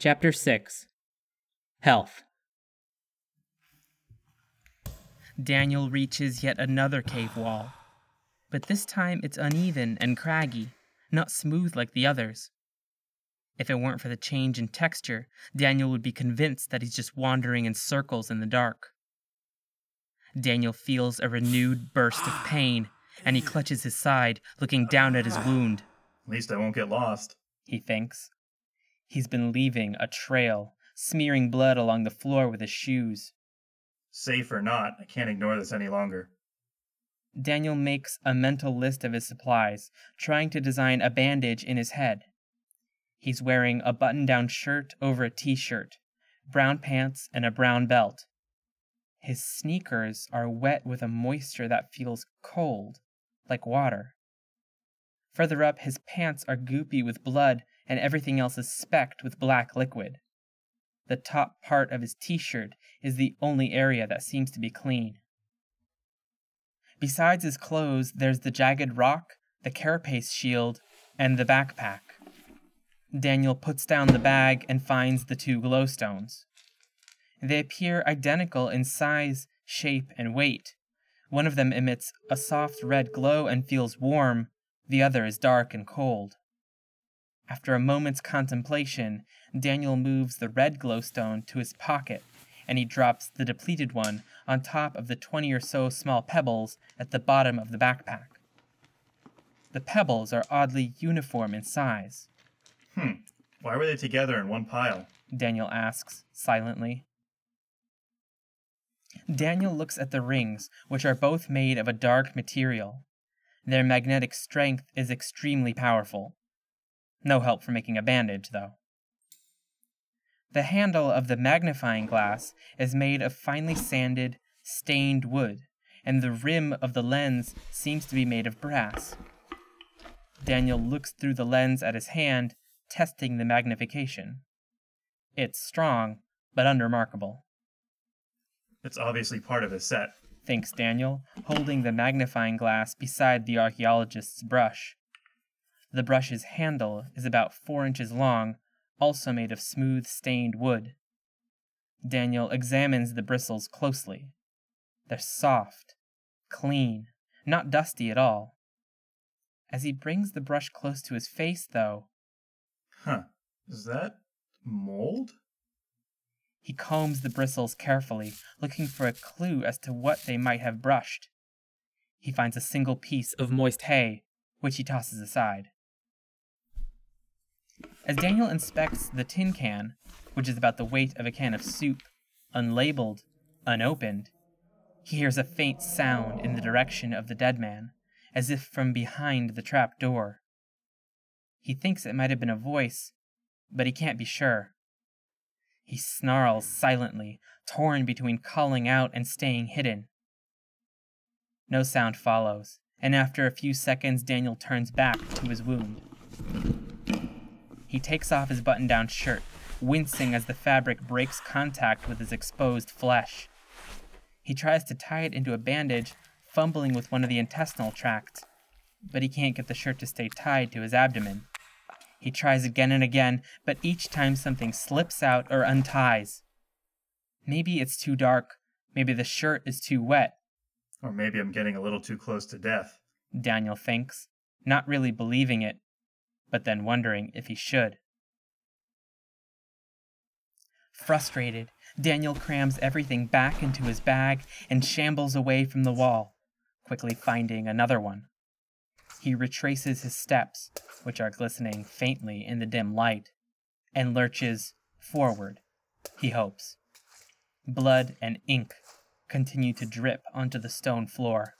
Chapter 6 Health. Daniel reaches yet another cave wall. But this time it's uneven and craggy, not smooth like the others. If it weren't for the change in texture, Daniel would be convinced that he's just wandering in circles in the dark. Daniel feels a renewed burst of pain, and he clutches his side, looking down at his wound. At least I won't get lost. He thinks. He's been leaving a trail, smearing blood along the floor with his shoes. Safe or not, I can't ignore this any longer. Daniel makes a mental list of his supplies, trying to design a bandage in his head. He's wearing a button down shirt over a t shirt, brown pants, and a brown belt. His sneakers are wet with a moisture that feels cold, like water. Further up, his pants are goopy with blood, and everything else is specked with black liquid. The top part of his t shirt is the only area that seems to be clean. Besides his clothes, there's the jagged rock, the carapace shield, and the backpack. Daniel puts down the bag and finds the two glowstones. They appear identical in size, shape, and weight. One of them emits a soft red glow and feels warm, the other is dark and cold. After a moment's contemplation, Daniel moves the red glowstone to his pocket and he drops the depleted one on top of the 20 or so small pebbles at the bottom of the backpack. The pebbles are oddly uniform in size. Hmm. Why were they together in one pile? Daniel asks, silently. Daniel looks at the rings, which are both made of a dark material. Their magnetic strength is extremely powerful. No help for making a bandage, though. The handle of the magnifying glass is made of finely sanded, stained wood, and the rim of the lens seems to be made of brass. Daniel looks through the lens at his hand, testing the magnification. It's strong, but unremarkable. It's obviously part of a set. Thinks Daniel, holding the magnifying glass beside the archaeologist's brush. The brush's handle is about four inches long, also made of smooth stained wood. Daniel examines the bristles closely. They're soft, clean, not dusty at all. As he brings the brush close to his face, though, Huh. Is that mold? he combs the bristles carefully, looking for a clue as to what they might have brushed. He finds a single piece of moist hay, which he tosses aside. As Daniel inspects the tin can, which is about the weight of a can of soup, unlabeled, unopened, he hears a faint sound in the direction of the dead man, as if from behind the trap door. He thinks it might have been a voice, but he can't be sure. He snarls silently, torn between calling out and staying hidden. No sound follows, and after a few seconds, Daniel turns back to his wound. He takes off his button down shirt, wincing as the fabric breaks contact with his exposed flesh. He tries to tie it into a bandage, fumbling with one of the intestinal tracts, but he can't get the shirt to stay tied to his abdomen. He tries again and again, but each time something slips out or unties. Maybe it's too dark. Maybe the shirt is too wet, Or maybe I'm getting a little too close to death. Daniel thinks, not really believing it, but then wondering if he should. Frustrated, Daniel crams everything back into his bag and shambles away from the wall, quickly finding another one. He retraces his steps, which are glistening faintly in the dim light, and lurches forward, he hopes. Blood and ink continue to drip onto the stone floor.